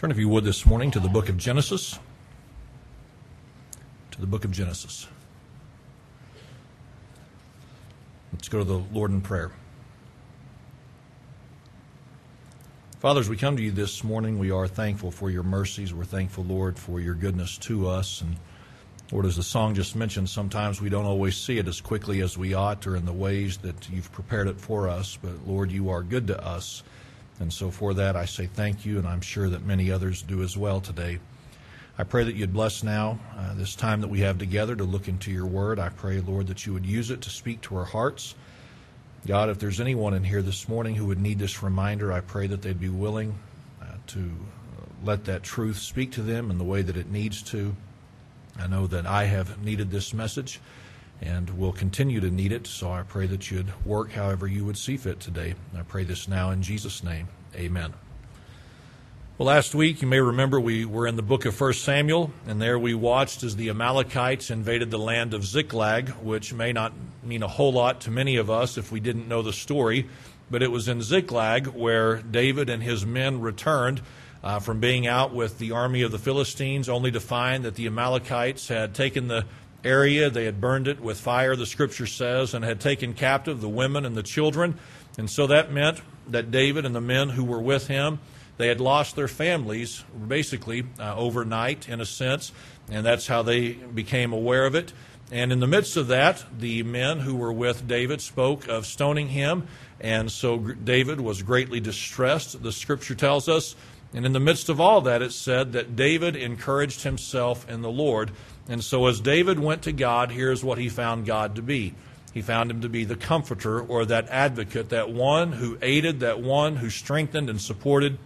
Turn, if you would, this morning to the book of Genesis. To the book of Genesis. Let's go to the Lord in prayer. Father, as we come to you this morning, we are thankful for your mercies. We're thankful, Lord, for your goodness to us. And Lord, as the song just mentioned, sometimes we don't always see it as quickly as we ought or in the ways that you've prepared it for us. But Lord, you are good to us. And so for that, I say thank you, and I'm sure that many others do as well today. I pray that you'd bless now uh, this time that we have together to look into your word. I pray, Lord, that you would use it to speak to our hearts. God, if there's anyone in here this morning who would need this reminder, I pray that they'd be willing uh, to let that truth speak to them in the way that it needs to. I know that I have needed this message and will continue to need it. So I pray that you'd work however you would see fit today. I pray this now in Jesus' name. Amen. Well, last week, you may remember we were in the book of 1 Samuel, and there we watched as the Amalekites invaded the land of Ziklag, which may not mean a whole lot to many of us if we didn't know the story, but it was in Ziklag where David and his men returned uh, from being out with the army of the Philistines, only to find that the Amalekites had taken the area. They had burned it with fire, the scripture says, and had taken captive the women and the children. And so that meant that David and the men who were with him, they had lost their families basically uh, overnight, in a sense, and that's how they became aware of it. And in the midst of that, the men who were with David spoke of stoning him, and so David was greatly distressed, the scripture tells us. And in the midst of all that, it said that David encouraged himself in the Lord. And so, as David went to God, here's what he found God to be. He found him to be the comforter or that advocate, that one who aided, that one who strengthened and supported.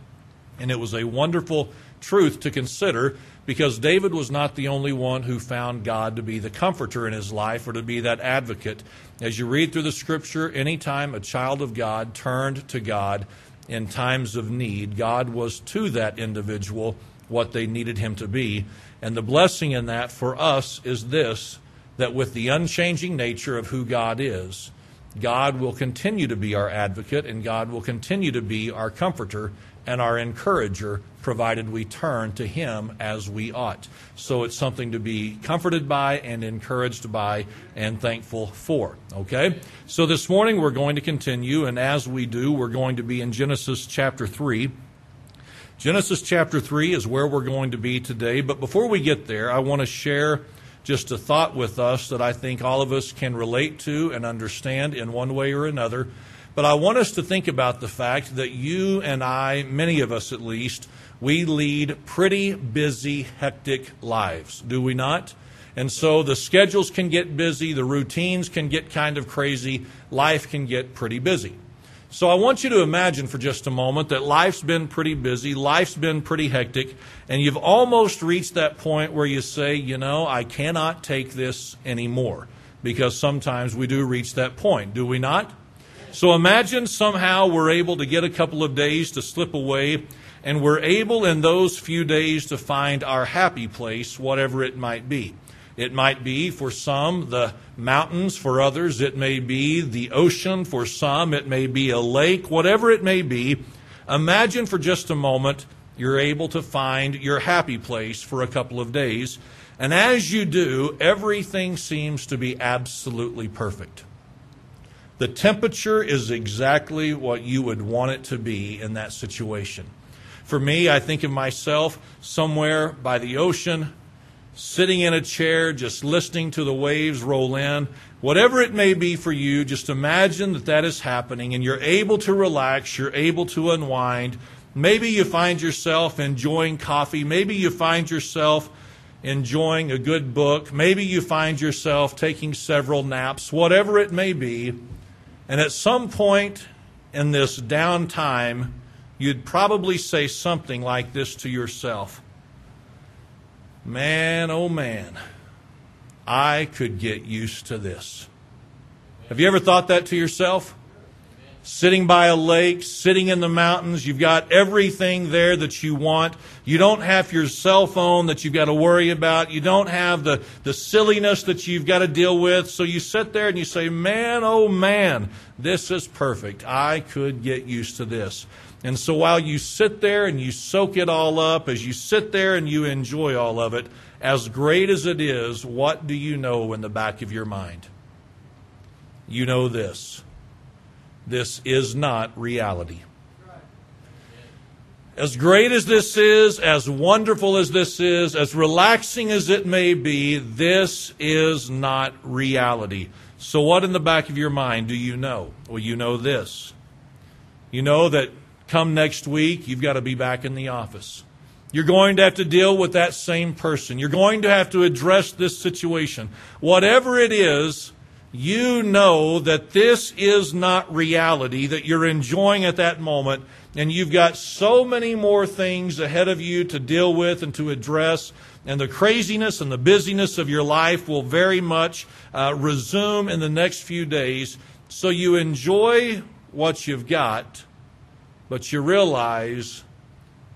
And it was a wonderful truth to consider because David was not the only one who found God to be the comforter in his life or to be that advocate. As you read through the scripture, anytime a child of God turned to God in times of need, God was to that individual what they needed him to be. And the blessing in that for us is this that with the unchanging nature of who God is, God will continue to be our advocate and God will continue to be our comforter and our encourager, provided we turn to Him as we ought. So it's something to be comforted by and encouraged by and thankful for. Okay? So this morning we're going to continue, and as we do, we're going to be in Genesis chapter 3. Genesis chapter 3 is where we're going to be today. But before we get there, I want to share just a thought with us that I think all of us can relate to and understand in one way or another. But I want us to think about the fact that you and I, many of us at least, we lead pretty busy, hectic lives, do we not? And so the schedules can get busy, the routines can get kind of crazy, life can get pretty busy. So I want you to imagine for just a moment that life's been pretty busy, life's been pretty hectic, and you've almost reached that point where you say, you know, I cannot take this anymore. Because sometimes we do reach that point, do we not? So imagine somehow we're able to get a couple of days to slip away, and we're able in those few days to find our happy place, whatever it might be. It might be for some the mountains, for others it may be the ocean, for some it may be a lake, whatever it may be. Imagine for just a moment you're able to find your happy place for a couple of days. And as you do, everything seems to be absolutely perfect. The temperature is exactly what you would want it to be in that situation. For me, I think of myself somewhere by the ocean, sitting in a chair, just listening to the waves roll in. Whatever it may be for you, just imagine that that is happening and you're able to relax, you're able to unwind. Maybe you find yourself enjoying coffee. Maybe you find yourself enjoying a good book. Maybe you find yourself taking several naps, whatever it may be. And at some point in this downtime, you'd probably say something like this to yourself Man, oh man, I could get used to this. Have you ever thought that to yourself? Sitting by a lake, sitting in the mountains, you've got everything there that you want. You don't have your cell phone that you've got to worry about. You don't have the, the silliness that you've got to deal with. So you sit there and you say, Man, oh man, this is perfect. I could get used to this. And so while you sit there and you soak it all up, as you sit there and you enjoy all of it, as great as it is, what do you know in the back of your mind? You know this. This is not reality. As great as this is, as wonderful as this is, as relaxing as it may be, this is not reality. So, what in the back of your mind do you know? Well, you know this. You know that come next week, you've got to be back in the office. You're going to have to deal with that same person. You're going to have to address this situation. Whatever it is, you know that this is not reality that you're enjoying at that moment, and you've got so many more things ahead of you to deal with and to address, and the craziness and the busyness of your life will very much uh, resume in the next few days. So you enjoy what you've got but you realize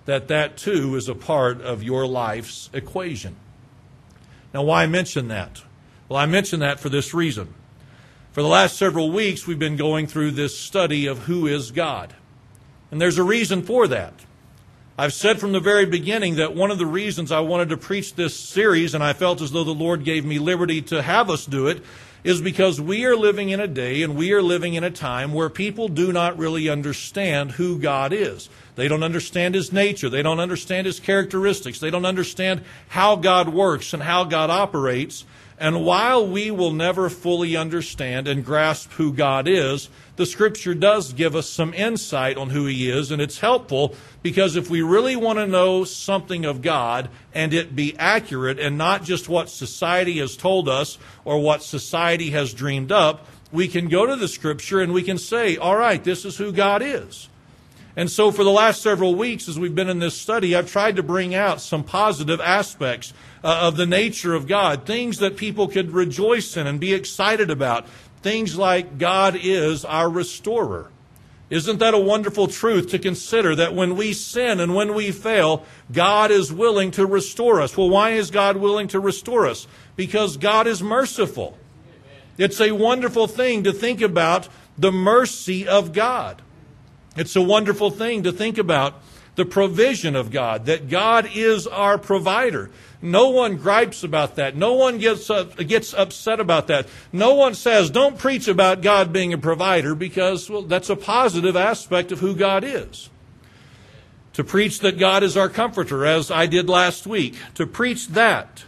that that too is a part of your life's equation. Now, why mention that? Well, I mention that for this reason. For the last several weeks, we've been going through this study of who is God. And there's a reason for that. I've said from the very beginning that one of the reasons I wanted to preach this series, and I felt as though the Lord gave me liberty to have us do it, is because we are living in a day and we are living in a time where people do not really understand who God is. They don't understand His nature. They don't understand His characteristics. They don't understand how God works and how God operates. And while we will never fully understand and grasp who God is, the scripture does give us some insight on who he is, and it's helpful because if we really want to know something of God and it be accurate and not just what society has told us or what society has dreamed up, we can go to the scripture and we can say, all right, this is who God is. And so, for the last several weeks, as we've been in this study, I've tried to bring out some positive aspects uh, of the nature of God, things that people could rejoice in and be excited about, things like God is our restorer. Isn't that a wonderful truth to consider that when we sin and when we fail, God is willing to restore us? Well, why is God willing to restore us? Because God is merciful. It's a wonderful thing to think about the mercy of God. It's a wonderful thing to think about the provision of God, that God is our provider. No one gripes about that. No one gets, up, gets upset about that. No one says, don't preach about God being a provider because, well, that's a positive aspect of who God is. To preach that God is our comforter, as I did last week, to preach that.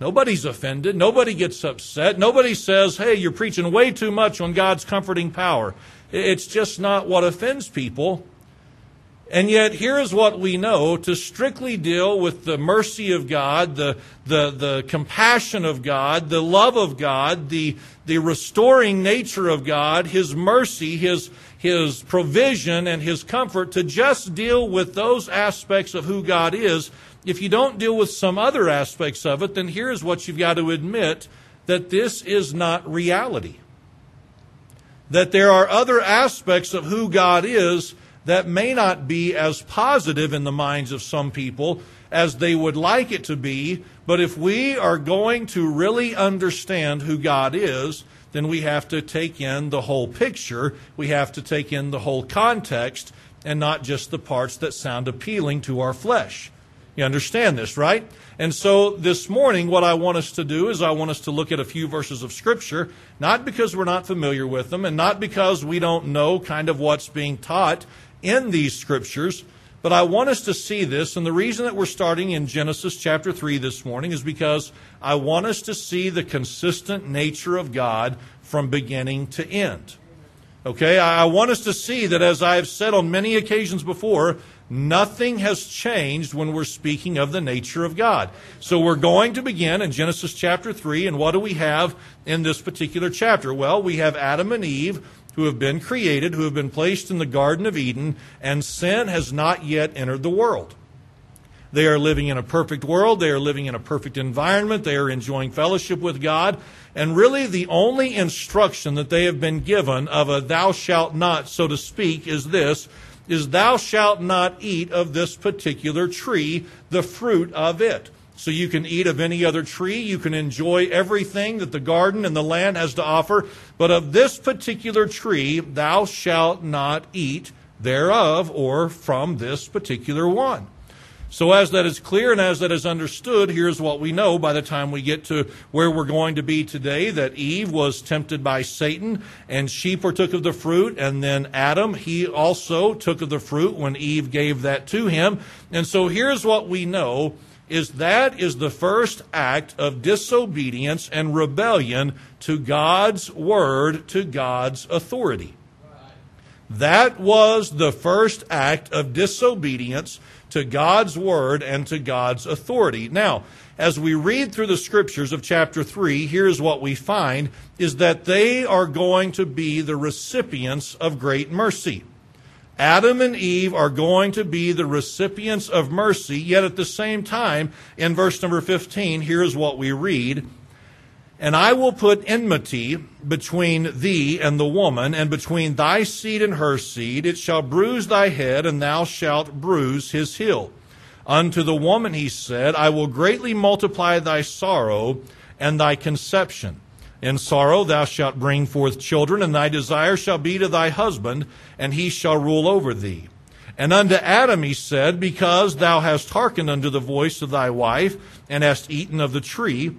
Nobody's offended. Nobody gets upset. Nobody says, hey, you're preaching way too much on God's comforting power. It's just not what offends people. And yet, here is what we know to strictly deal with the mercy of God, the, the, the compassion of God, the love of God, the, the restoring nature of God, His mercy, His, His provision, and His comfort, to just deal with those aspects of who God is. If you don't deal with some other aspects of it, then here's what you've got to admit that this is not reality. That there are other aspects of who God is that may not be as positive in the minds of some people as they would like it to be. But if we are going to really understand who God is, then we have to take in the whole picture. We have to take in the whole context and not just the parts that sound appealing to our flesh. You understand this, right? And so this morning, what I want us to do is I want us to look at a few verses of Scripture, not because we're not familiar with them and not because we don't know kind of what's being taught in these scriptures, but I want us to see this, and the reason that we're starting in Genesis chapter 3 this morning is because I want us to see the consistent nature of God from beginning to end. Okay, I want us to see that, as I have said on many occasions before, nothing has changed when we're speaking of the nature of God. So we're going to begin in Genesis chapter 3, and what do we have in this particular chapter? Well, we have Adam and Eve who have been created, who have been placed in the Garden of Eden, and sin has not yet entered the world. They are living in a perfect world. They are living in a perfect environment. They are enjoying fellowship with God. And really, the only instruction that they have been given of a thou shalt not, so to speak, is this is thou shalt not eat of this particular tree, the fruit of it. So you can eat of any other tree. You can enjoy everything that the garden and the land has to offer. But of this particular tree, thou shalt not eat thereof or from this particular one. So, as that is clear and as that is understood, here's what we know by the time we get to where we're going to be today that Eve was tempted by Satan and she partook of the fruit, and then Adam, he also took of the fruit when Eve gave that to him. And so, here's what we know is that is the first act of disobedience and rebellion to God's word, to God's authority. That was the first act of disobedience to God's word and to God's authority. Now, as we read through the scriptures of chapter 3, here's what we find is that they are going to be the recipients of great mercy. Adam and Eve are going to be the recipients of mercy, yet at the same time, in verse number 15, here's what we read and I will put enmity between thee and the woman, and between thy seed and her seed. It shall bruise thy head, and thou shalt bruise his heel. Unto the woman he said, I will greatly multiply thy sorrow and thy conception. In sorrow thou shalt bring forth children, and thy desire shall be to thy husband, and he shall rule over thee. And unto Adam he said, Because thou hast hearkened unto the voice of thy wife, and hast eaten of the tree,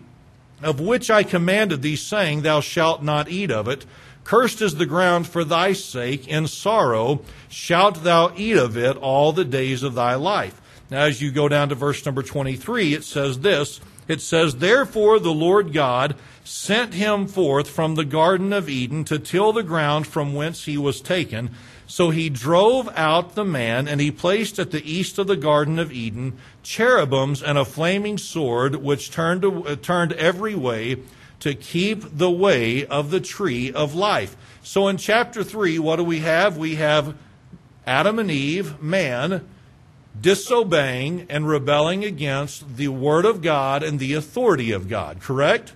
of which I commanded thee, saying, Thou shalt not eat of it. Cursed is the ground for thy sake. In sorrow shalt thou eat of it all the days of thy life. Now, as you go down to verse number 23, it says this It says, Therefore the Lord God sent him forth from the Garden of Eden to till the ground from whence he was taken. So he drove out the man, and he placed at the east of the Garden of Eden cherubims and a flaming sword, which turned, uh, turned every way to keep the way of the tree of life. So in chapter 3, what do we have? We have Adam and Eve, man, disobeying and rebelling against the Word of God and the authority of God, correct?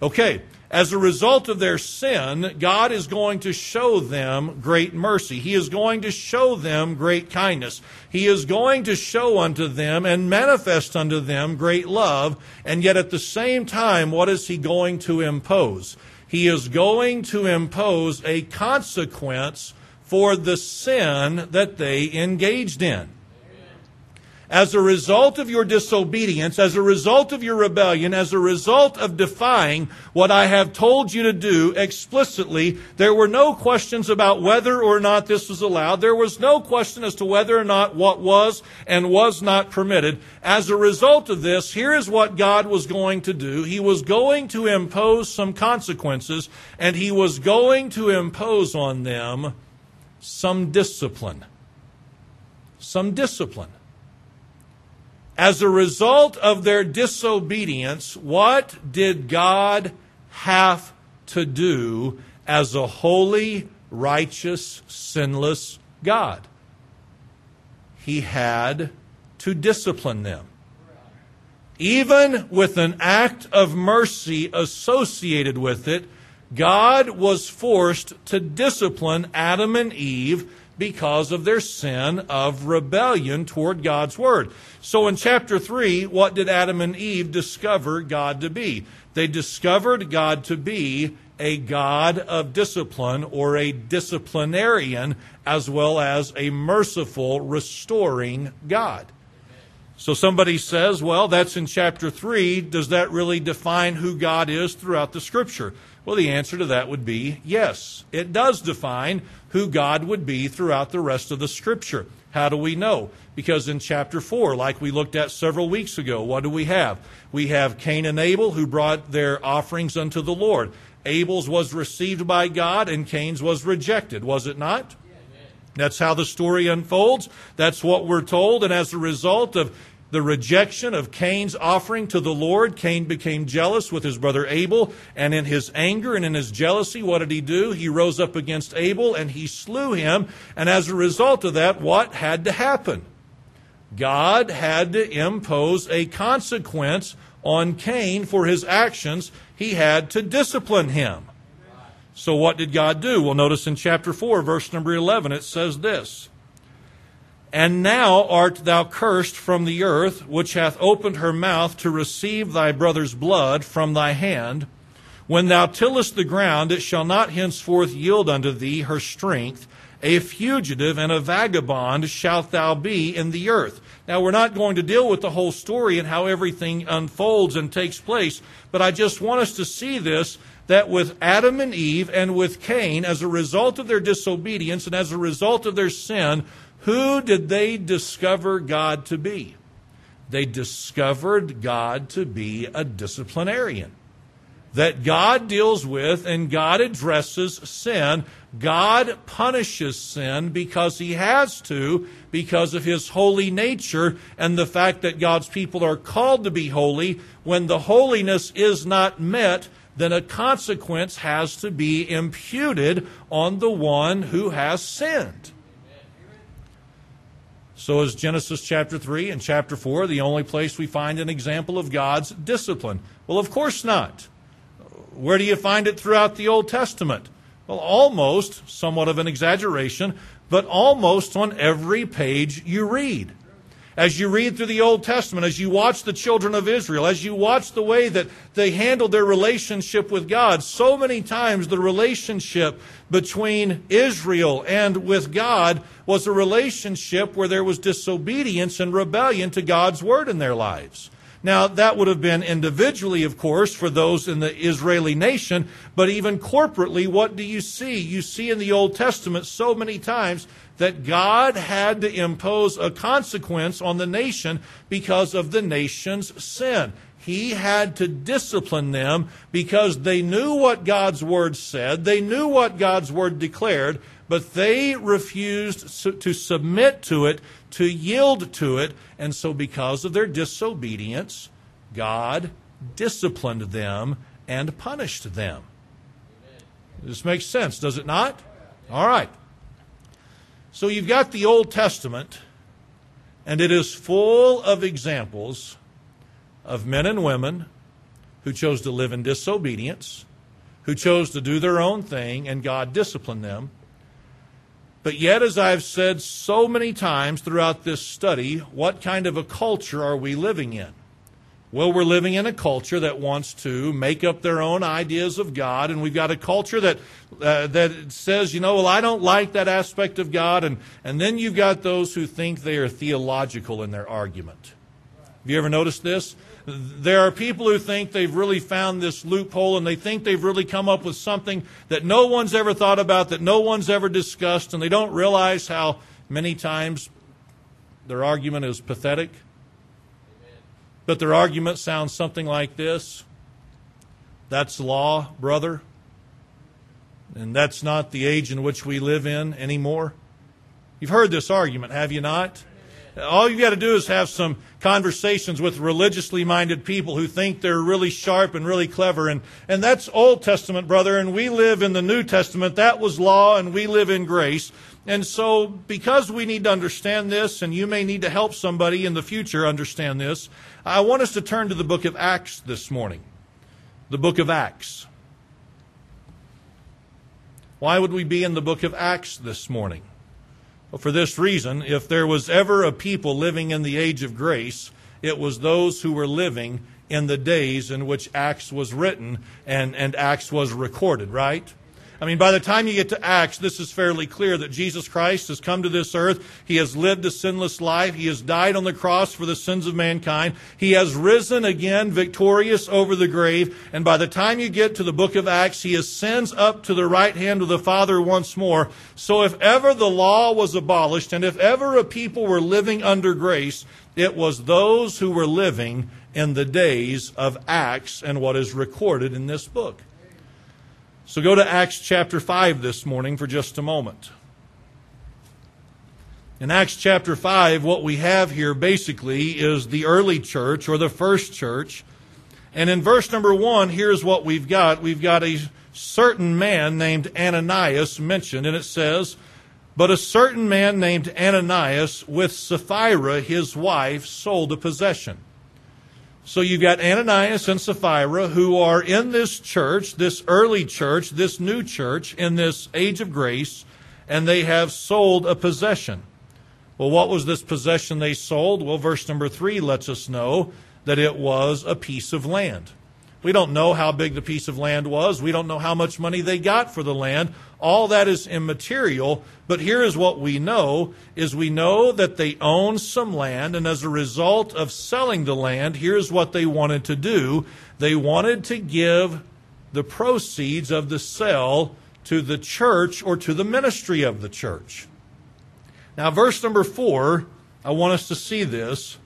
Okay, as a result of their sin, God is going to show them great mercy. He is going to show them great kindness. He is going to show unto them and manifest unto them great love. And yet at the same time, what is He going to impose? He is going to impose a consequence for the sin that they engaged in as a result of your disobedience, as a result of your rebellion, as a result of defying what I have told you to do explicitly, there were no questions about whether or not this was allowed. There was no question as to whether or not what was and was not permitted. As a result of this, here is what God was going to do. He was going to impose some consequences, and He was going to impose on them some discipline. Some discipline. As a result of their disobedience, what did God have to do as a holy, righteous, sinless God? He had to discipline them. Even with an act of mercy associated with it, God was forced to discipline Adam and Eve because of their sin of rebellion toward God's word. So in chapter 3, what did Adam and Eve discover God to be? They discovered God to be a God of discipline or a disciplinarian as well as a merciful, restoring God. So somebody says, well, that's in chapter 3. Does that really define who God is throughout the scripture? Well, the answer to that would be yes. It does define who God would be throughout the rest of the scripture. How do we know? Because in chapter 4, like we looked at several weeks ago, what do we have? We have Cain and Abel who brought their offerings unto the Lord. Abel's was received by God and Cain's was rejected, was it not? That's how the story unfolds. That's what we're told. And as a result of the rejection of Cain's offering to the Lord, Cain became jealous with his brother Abel. And in his anger and in his jealousy, what did he do? He rose up against Abel and he slew him. And as a result of that, what had to happen? God had to impose a consequence on Cain for his actions. He had to discipline him. So what did God do? Well, notice in chapter 4, verse number 11, it says this. And now art thou cursed from the earth, which hath opened her mouth to receive thy brother's blood from thy hand. When thou tillest the ground, it shall not henceforth yield unto thee her strength. A fugitive and a vagabond shalt thou be in the earth. Now, we're not going to deal with the whole story and how everything unfolds and takes place, but I just want us to see this that with Adam and Eve and with Cain, as a result of their disobedience and as a result of their sin, who did they discover God to be? They discovered God to be a disciplinarian. That God deals with and God addresses sin. God punishes sin because He has to, because of His holy nature and the fact that God's people are called to be holy. When the holiness is not met, then a consequence has to be imputed on the one who has sinned. So is Genesis chapter 3 and chapter 4 the only place we find an example of God's discipline? Well, of course not. Where do you find it throughout the Old Testament? Well, almost, somewhat of an exaggeration, but almost on every page you read as you read through the Old Testament, as you watch the children of Israel, as you watch the way that they handled their relationship with God, so many times the relationship between Israel and with God was a relationship where there was disobedience and rebellion to God's word in their lives. Now, that would have been individually, of course, for those in the Israeli nation, but even corporately, what do you see? You see in the Old Testament so many times that God had to impose a consequence on the nation because of the nation's sin. He had to discipline them because they knew what God's word said, they knew what God's word declared, but they refused to submit to it, to yield to it, and so because of their disobedience, God disciplined them and punished them. This makes sense, does it not? All right. So you've got the Old Testament, and it is full of examples of men and women who chose to live in disobedience, who chose to do their own thing, and God disciplined them. But yet, as I've said so many times throughout this study, what kind of a culture are we living in? Well, we're living in a culture that wants to make up their own ideas of God, and we've got a culture that uh, that says, you know, well, I don't like that aspect of God, and and then you've got those who think they are theological in their argument. Have you ever noticed this? There are people who think they've really found this loophole, and they think they've really come up with something that no one's ever thought about, that no one's ever discussed, and they don't realize how many times their argument is pathetic but their argument sounds something like this That's law, brother. And that's not the age in which we live in anymore. You've heard this argument, have you not? All you've got to do is have some conversations with religiously minded people who think they're really sharp and really clever. And, and that's Old Testament, brother, and we live in the New Testament. That was law, and we live in grace. And so, because we need to understand this, and you may need to help somebody in the future understand this, I want us to turn to the book of Acts this morning. The book of Acts. Why would we be in the book of Acts this morning? Well, for this reason, if there was ever a people living in the age of grace, it was those who were living in the days in which Acts was written and, and Acts was recorded, right? I mean, by the time you get to Acts, this is fairly clear that Jesus Christ has come to this earth. He has lived a sinless life. He has died on the cross for the sins of mankind. He has risen again victorious over the grave. And by the time you get to the book of Acts, he ascends up to the right hand of the Father once more. So if ever the law was abolished and if ever a people were living under grace, it was those who were living in the days of Acts and what is recorded in this book. So go to Acts chapter 5 this morning for just a moment. In Acts chapter 5, what we have here basically is the early church or the first church. And in verse number 1, here's what we've got. We've got a certain man named Ananias mentioned, and it says, But a certain man named Ananias with Sapphira, his wife, sold a possession. So you've got Ananias and Sapphira who are in this church, this early church, this new church, in this age of grace, and they have sold a possession. Well, what was this possession they sold? Well, verse number three lets us know that it was a piece of land. We don't know how big the piece of land was. We don't know how much money they got for the land. All that is immaterial. But here is what we know is we know that they owned some land and as a result of selling the land, here's what they wanted to do. They wanted to give the proceeds of the sale to the church or to the ministry of the church. Now, verse number four, I want us to see this.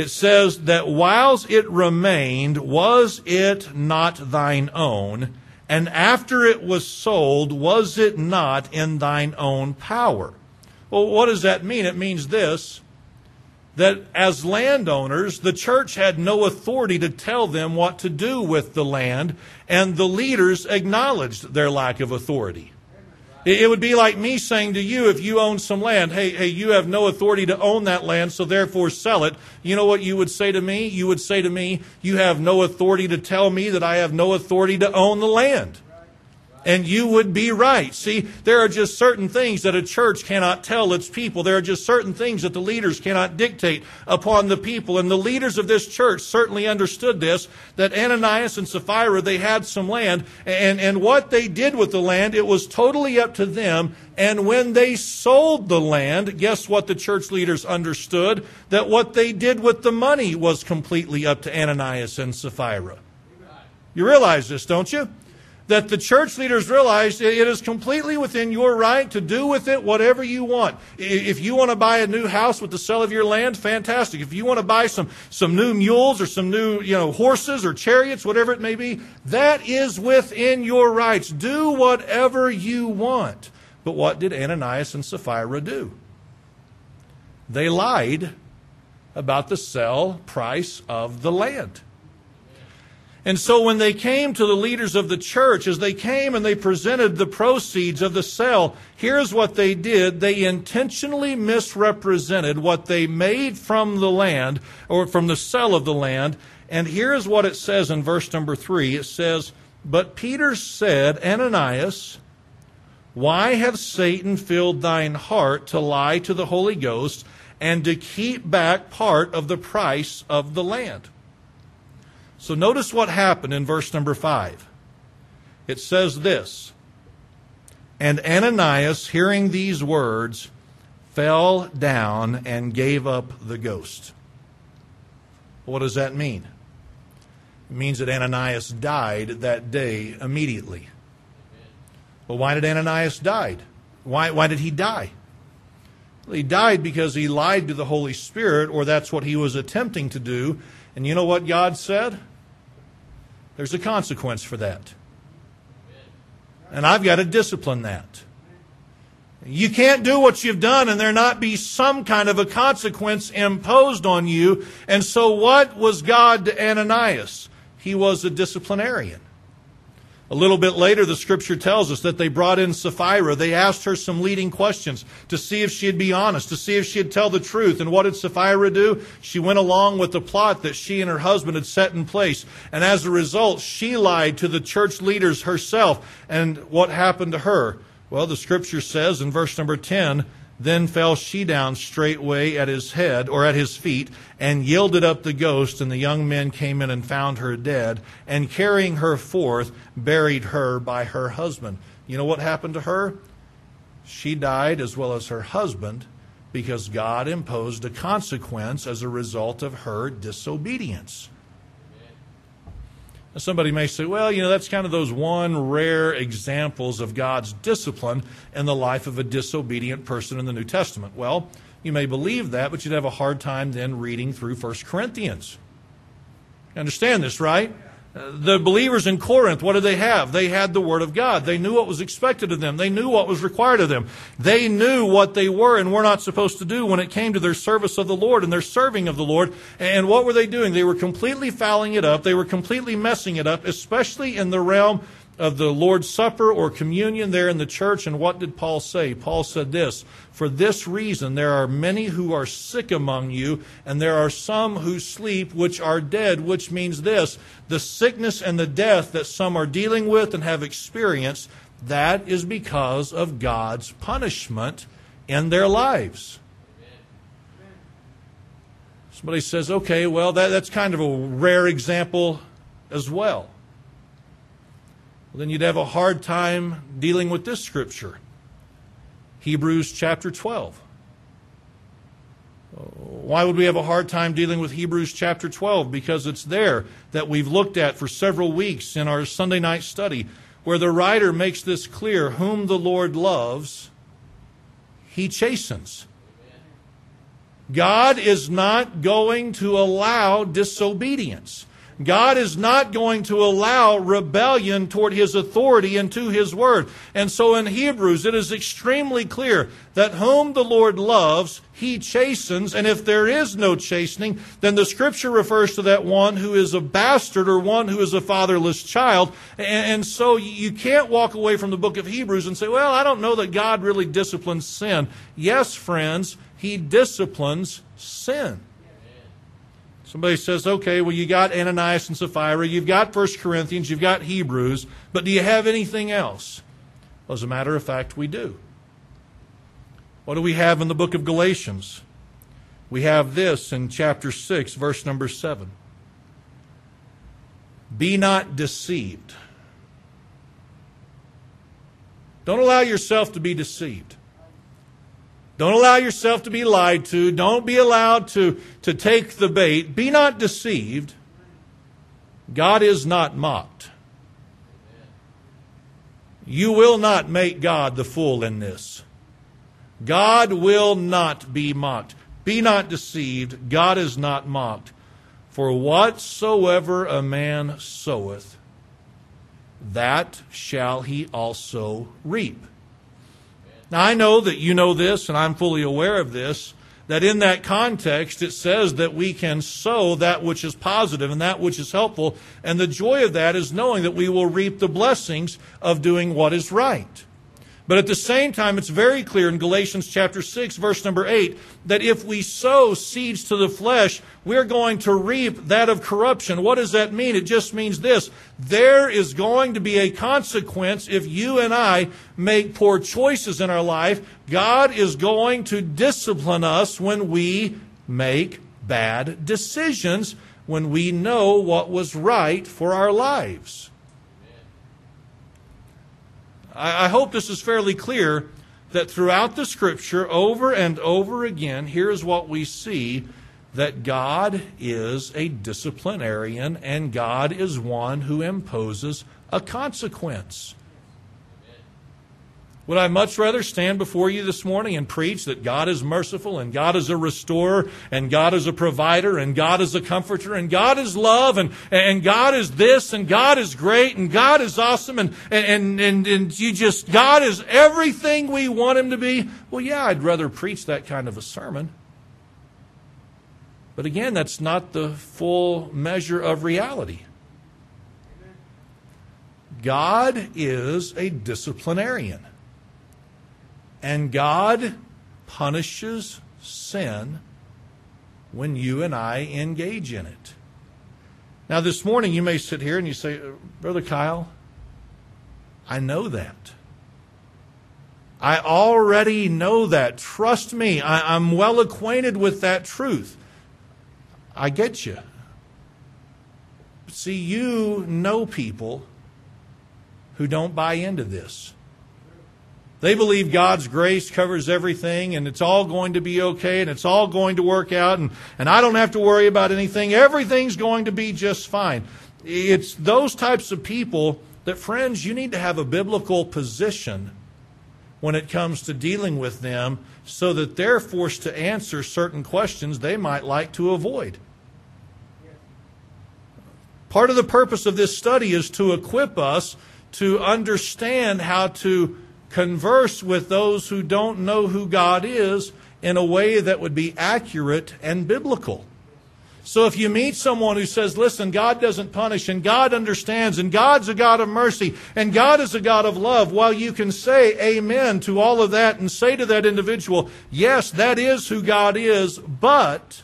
It says that whiles it remained, was it not thine own? And after it was sold, was it not in thine own power? Well, what does that mean? It means this that as landowners, the church had no authority to tell them what to do with the land, and the leaders acknowledged their lack of authority. It would be like me saying to you, if you own some land, hey, hey, you have no authority to own that land, so therefore sell it. You know what you would say to me? You would say to me, you have no authority to tell me that I have no authority to own the land. And you would be right. See, there are just certain things that a church cannot tell its people. There are just certain things that the leaders cannot dictate upon the people. And the leaders of this church certainly understood this, that Ananias and Sapphira, they had some land. And, and what they did with the land, it was totally up to them. And when they sold the land, guess what the church leaders understood? That what they did with the money was completely up to Ananias and Sapphira. You realize this, don't you? That the church leaders realized it is completely within your right to do with it whatever you want. If you want to buy a new house with the sale of your land, fantastic. If you want to buy some, some new mules or some new you know, horses or chariots, whatever it may be, that is within your rights. Do whatever you want. But what did Ananias and Sapphira do? They lied about the sell price of the land. And so when they came to the leaders of the church, as they came and they presented the proceeds of the sale, here's what they did. They intentionally misrepresented what they made from the land or from the sale of the land. And here's what it says in verse number three. It says, But Peter said, Ananias, why hath Satan filled thine heart to lie to the Holy Ghost and to keep back part of the price of the land? So notice what happened in verse number 5. It says this And Ananias, hearing these words, fell down and gave up the ghost. What does that mean? It means that Ananias died that day immediately. Well, why did Ananias die? Why, why did he die? Well, he died because he lied to the Holy Spirit, or that's what he was attempting to do. And you know what God said? There's a consequence for that. And I've got to discipline that. You can't do what you've done and there not be some kind of a consequence imposed on you. And so, what was God to Ananias? He was a disciplinarian. A little bit later, the scripture tells us that they brought in Sapphira. They asked her some leading questions to see if she'd be honest, to see if she'd tell the truth. And what did Sapphira do? She went along with the plot that she and her husband had set in place. And as a result, she lied to the church leaders herself. And what happened to her? Well, the scripture says in verse number 10 then fell she down straightway at his head, or at his feet, and yielded up the ghost. And the young men came in and found her dead, and carrying her forth, buried her by her husband. You know what happened to her? She died as well as her husband because God imposed a consequence as a result of her disobedience. Somebody may say, well, you know, that's kind of those one rare examples of God's discipline in the life of a disobedient person in the New Testament. Well, you may believe that, but you'd have a hard time then reading through 1 Corinthians. You understand this, right? The believers in Corinth, what did they have? They had the Word of God. They knew what was expected of them. They knew what was required of them. They knew what they were and were not supposed to do when it came to their service of the Lord and their serving of the Lord. And what were they doing? They were completely fouling it up. They were completely messing it up, especially in the realm of the Lord's Supper or communion there in the church. And what did Paul say? Paul said this For this reason, there are many who are sick among you, and there are some who sleep, which are dead, which means this the sickness and the death that some are dealing with and have experienced, that is because of God's punishment in their lives. Somebody says, okay, well, that, that's kind of a rare example as well. Well. Then you'd have a hard time dealing with this scripture Hebrews chapter 12. Why would we have a hard time dealing with Hebrews chapter 12? Because it's there that we've looked at for several weeks in our Sunday night study, where the writer makes this clear whom the Lord loves, he chastens. God is not going to allow disobedience. God is not going to allow rebellion toward His authority and to His word. And so in Hebrews, it is extremely clear that whom the Lord loves, He chastens. And if there is no chastening, then the scripture refers to that one who is a bastard or one who is a fatherless child. And, so you can't walk away from the book of Hebrews and say, well, I don't know that God really disciplines sin. Yes, friends, He disciplines sin. Somebody says, okay, well, you got Ananias and Sapphira, you've got 1 Corinthians, you've got Hebrews, but do you have anything else? Well, as a matter of fact, we do. What do we have in the book of Galatians? We have this in chapter 6, verse number 7. Be not deceived. Don't allow yourself to be deceived. Don't allow yourself to be lied to. Don't be allowed to, to take the bait. Be not deceived. God is not mocked. You will not make God the fool in this. God will not be mocked. Be not deceived. God is not mocked. For whatsoever a man soweth, that shall he also reap. Now, I know that you know this, and I'm fully aware of this, that in that context it says that we can sow that which is positive and that which is helpful, and the joy of that is knowing that we will reap the blessings of doing what is right. But at the same time, it's very clear in Galatians chapter 6, verse number 8, that if we sow seeds to the flesh, we're going to reap that of corruption. What does that mean? It just means this. There is going to be a consequence if you and I make poor choices in our life. God is going to discipline us when we make bad decisions, when we know what was right for our lives. I, I hope this is fairly clear that throughout the scripture, over and over again, here's what we see that God is a disciplinarian and God is one who imposes a consequence. Would I much rather stand before you this morning and preach that God is merciful and God is a restorer and God is a provider and God is a comforter and God is love and, and God is this and God is great and God is awesome and, and, and, and you just, God is everything we want Him to be? Well, yeah, I'd rather preach that kind of a sermon. But again, that's not the full measure of reality. God is a disciplinarian. And God punishes sin when you and I engage in it. Now, this morning you may sit here and you say, Brother Kyle, I know that. I already know that. Trust me, I, am well acquainted with that truth. I get you. See, you know people who don't buy into this. They believe God's grace covers everything and it's all going to be okay and it's all going to work out and, and I don't have to worry about anything. Everything's going to be just fine. It's those types of people that, friends, you need to have a biblical position when it comes to dealing with them so that they're forced to answer certain questions they might like to avoid. Part of the purpose of this study is to equip us to understand how to converse with those who don't know who God is in a way that would be accurate and biblical. So if you meet someone who says, listen, God doesn't punish and God understands and God's a God of mercy and God is a God of love, while you can say amen to all of that and say to that individual, yes, that is who God is, but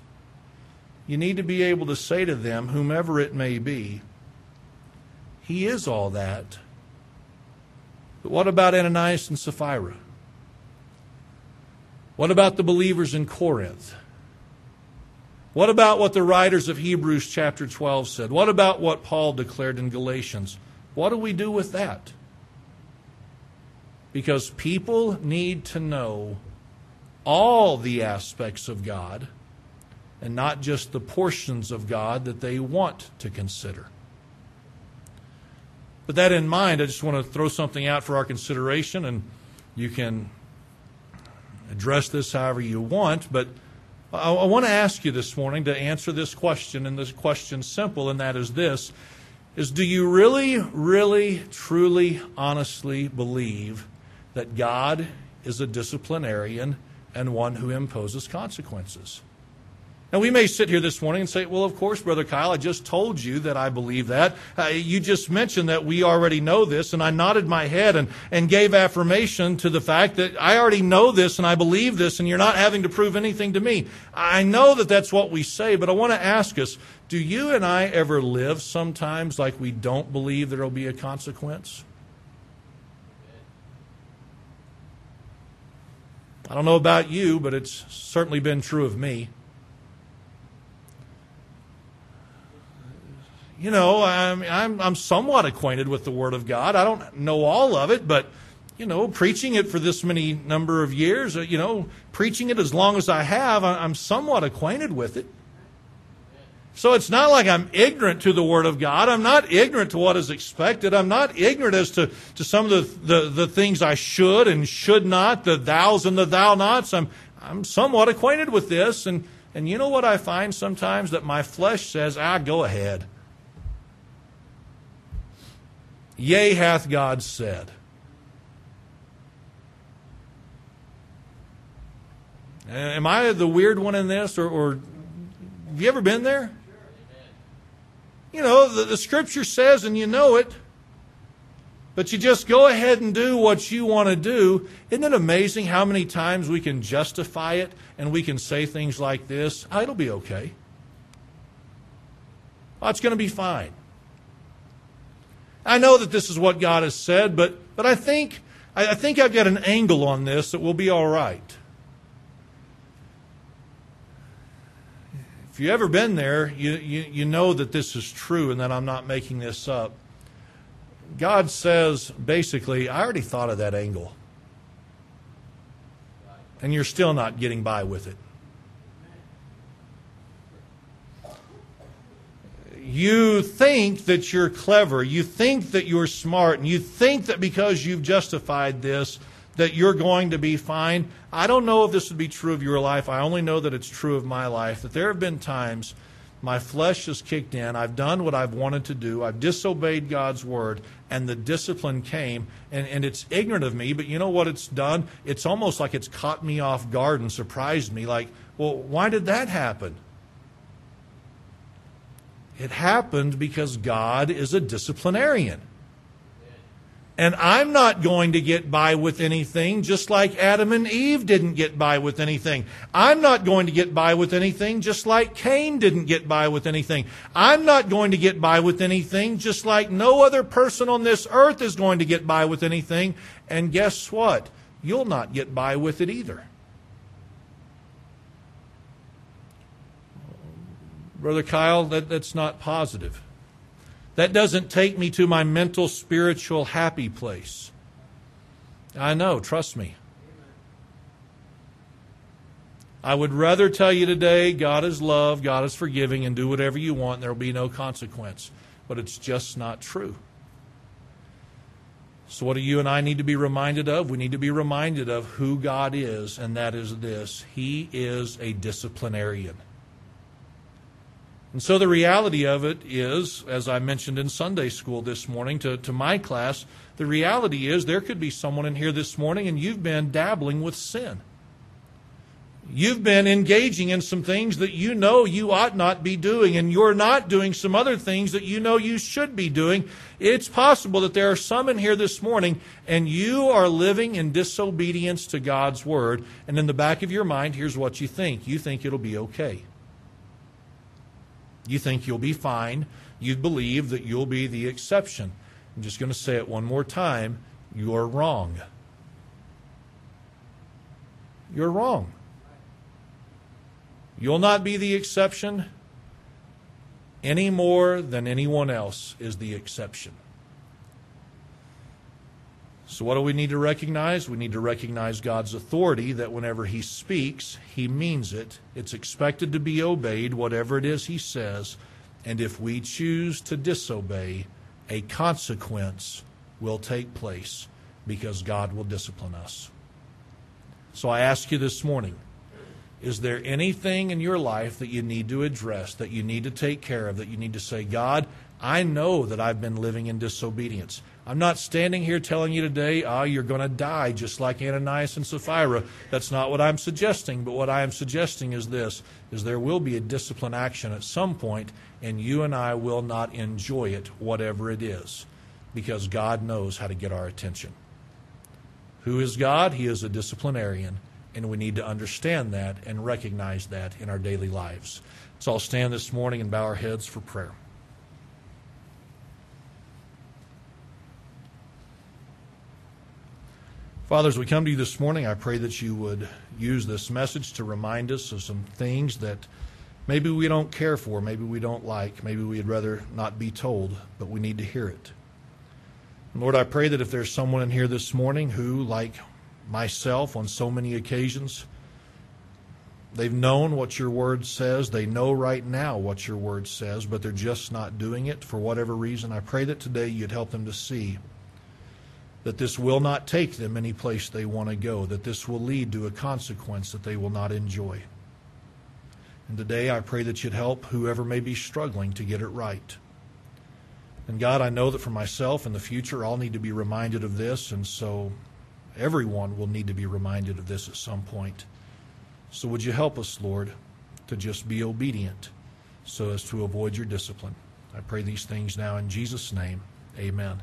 you need to be able to say to them, whomever it may be, He is all that but what about Ananias and Sapphira? What about the believers in Corinth? What about what the writers of Hebrews chapter 12 said? What about what Paul declared in Galatians? What do we do with that? Because people need to know all the aspects of God and not just the portions of God that they want to consider. With that in mind, I just want to throw something out for our consideration, and you can address this however you want, but I, I want to ask you this morning to answer this question, and this question's simple, and that is this is do you really, really, truly, honestly believe that God is a disciplinarian and one who imposes consequences? Now, we may sit here this morning and say, well, of course, Brother Kyle, I just told you that I believe that. Uh, you just mentioned that we already know this, and I nodded my head and, and gave affirmation to the fact that I already know this and I believe this, and you're not having to prove anything to me. I know that that's what we say, but I want to ask us do you and I ever live sometimes like we don't believe there will be a consequence? I don't know about you, but it's certainly been true of me. You know, I'm, I'm, I'm somewhat acquainted with the Word of God. I don't know all of it, but, you know, preaching it for this many number of years, uh, you know, preaching it as long as I have, I'm somewhat acquainted with it. So it's not like I'm ignorant to the Word of God. I'm not ignorant to what is expected. I'm not ignorant as to, to some of the, the, the things I should and should not, the thous and the thou nots. I'm, I'm somewhat acquainted with this. And, and you know what I find sometimes? That my flesh says, ah, go ahead. Yea, hath God said. Am I the weird one in this, or, or have you ever been there? You know, the, the scripture says, and you know it, but you just go ahead and do what you want to do. Isn't it amazing how many times we can justify it and we can say things like this? Oh, it'll be okay. Oh, it's going to be fine. I know that this is what God has said, but, but I, think, I, I think I've got an angle on this that will be all right. If you've ever been there, you, you, you know that this is true and that I'm not making this up. God says basically, I already thought of that angle. And you're still not getting by with it. You think that you're clever, you think that you're smart, and you think that because you've justified this, that you're going to be fine. I don't know if this would be true of your life. I only know that it's true of my life. That there have been times my flesh has kicked in. I've done what I've wanted to do. I've disobeyed God's word, and the discipline came. And, and it's ignorant of me, but you know what it's done? It's almost like it's caught me off guard and surprised me. Like, well, why did that happen? It happened because God is a disciplinarian. And I'm not going to get by with anything just like Adam and Eve didn't get by with anything. I'm not going to get by with anything just like Cain didn't get by with anything. I'm not going to get by with anything just like no other person on this earth is going to get by with anything. And guess what? You'll not get by with it either. Brother Kyle, that, that's not positive. That doesn't take me to my mental, spiritual, happy place. I know, trust me. I would rather tell you today God is love, God is forgiving, and do whatever you want, there will be no consequence. But it's just not true. So, what do you and I need to be reminded of? We need to be reminded of who God is, and that is this He is a disciplinarian. And so the reality of it is, as I mentioned in Sunday school this morning to, to my class, the reality is there could be someone in here this morning and you've been dabbling with sin. You've been engaging in some things that you know you ought not be doing, and you're not doing some other things that you know you should be doing. It's possible that there are some in here this morning, and you are living in disobedience to God's word, and in the back of your mind, here's what you think you think it'll be okay. You think you'll be fine. You believe that you'll be the exception. I'm just going to say it one more time. You're wrong. You're wrong. You'll not be the exception any more than anyone else is the exception. So, what do we need to recognize? We need to recognize God's authority that whenever He speaks, He means it. It's expected to be obeyed, whatever it is He says. And if we choose to disobey, a consequence will take place because God will discipline us. So, I ask you this morning is there anything in your life that you need to address, that you need to take care of, that you need to say, God, I know that I've been living in disobedience. I'm not standing here telling you today, ah, you're going to die just like Ananias and Sapphira. That's not what I'm suggesting. But what I am suggesting is this, is there will be a discipline action at some point, and you and I will not enjoy it, whatever it is, because God knows how to get our attention. Who is God? He is a disciplinarian, and we need to understand that and recognize that in our daily lives. So I'll stand this morning and bow our heads for prayer. Father, as we come to you this morning, I pray that you would use this message to remind us of some things that maybe we don't care for, maybe we don't like, maybe we'd rather not be told, but we need to hear it. Lord, I pray that if there's someone in here this morning who, like myself on so many occasions, they've known what your word says, they know right now what your word says, but they're just not doing it for whatever reason, I pray that today you'd help them to see that this will not take them any place they want to go, that this will lead to a consequence that they will not enjoy. And today I pray that you'd help whoever may be struggling to get it right. And God, I know that for myself in the future, I'll need to be reminded of this, and so everyone will need to be reminded of this at some point. So would you help us, Lord, to just be obedient so as to avoid your discipline? I pray these things now in Jesus' name. Amen.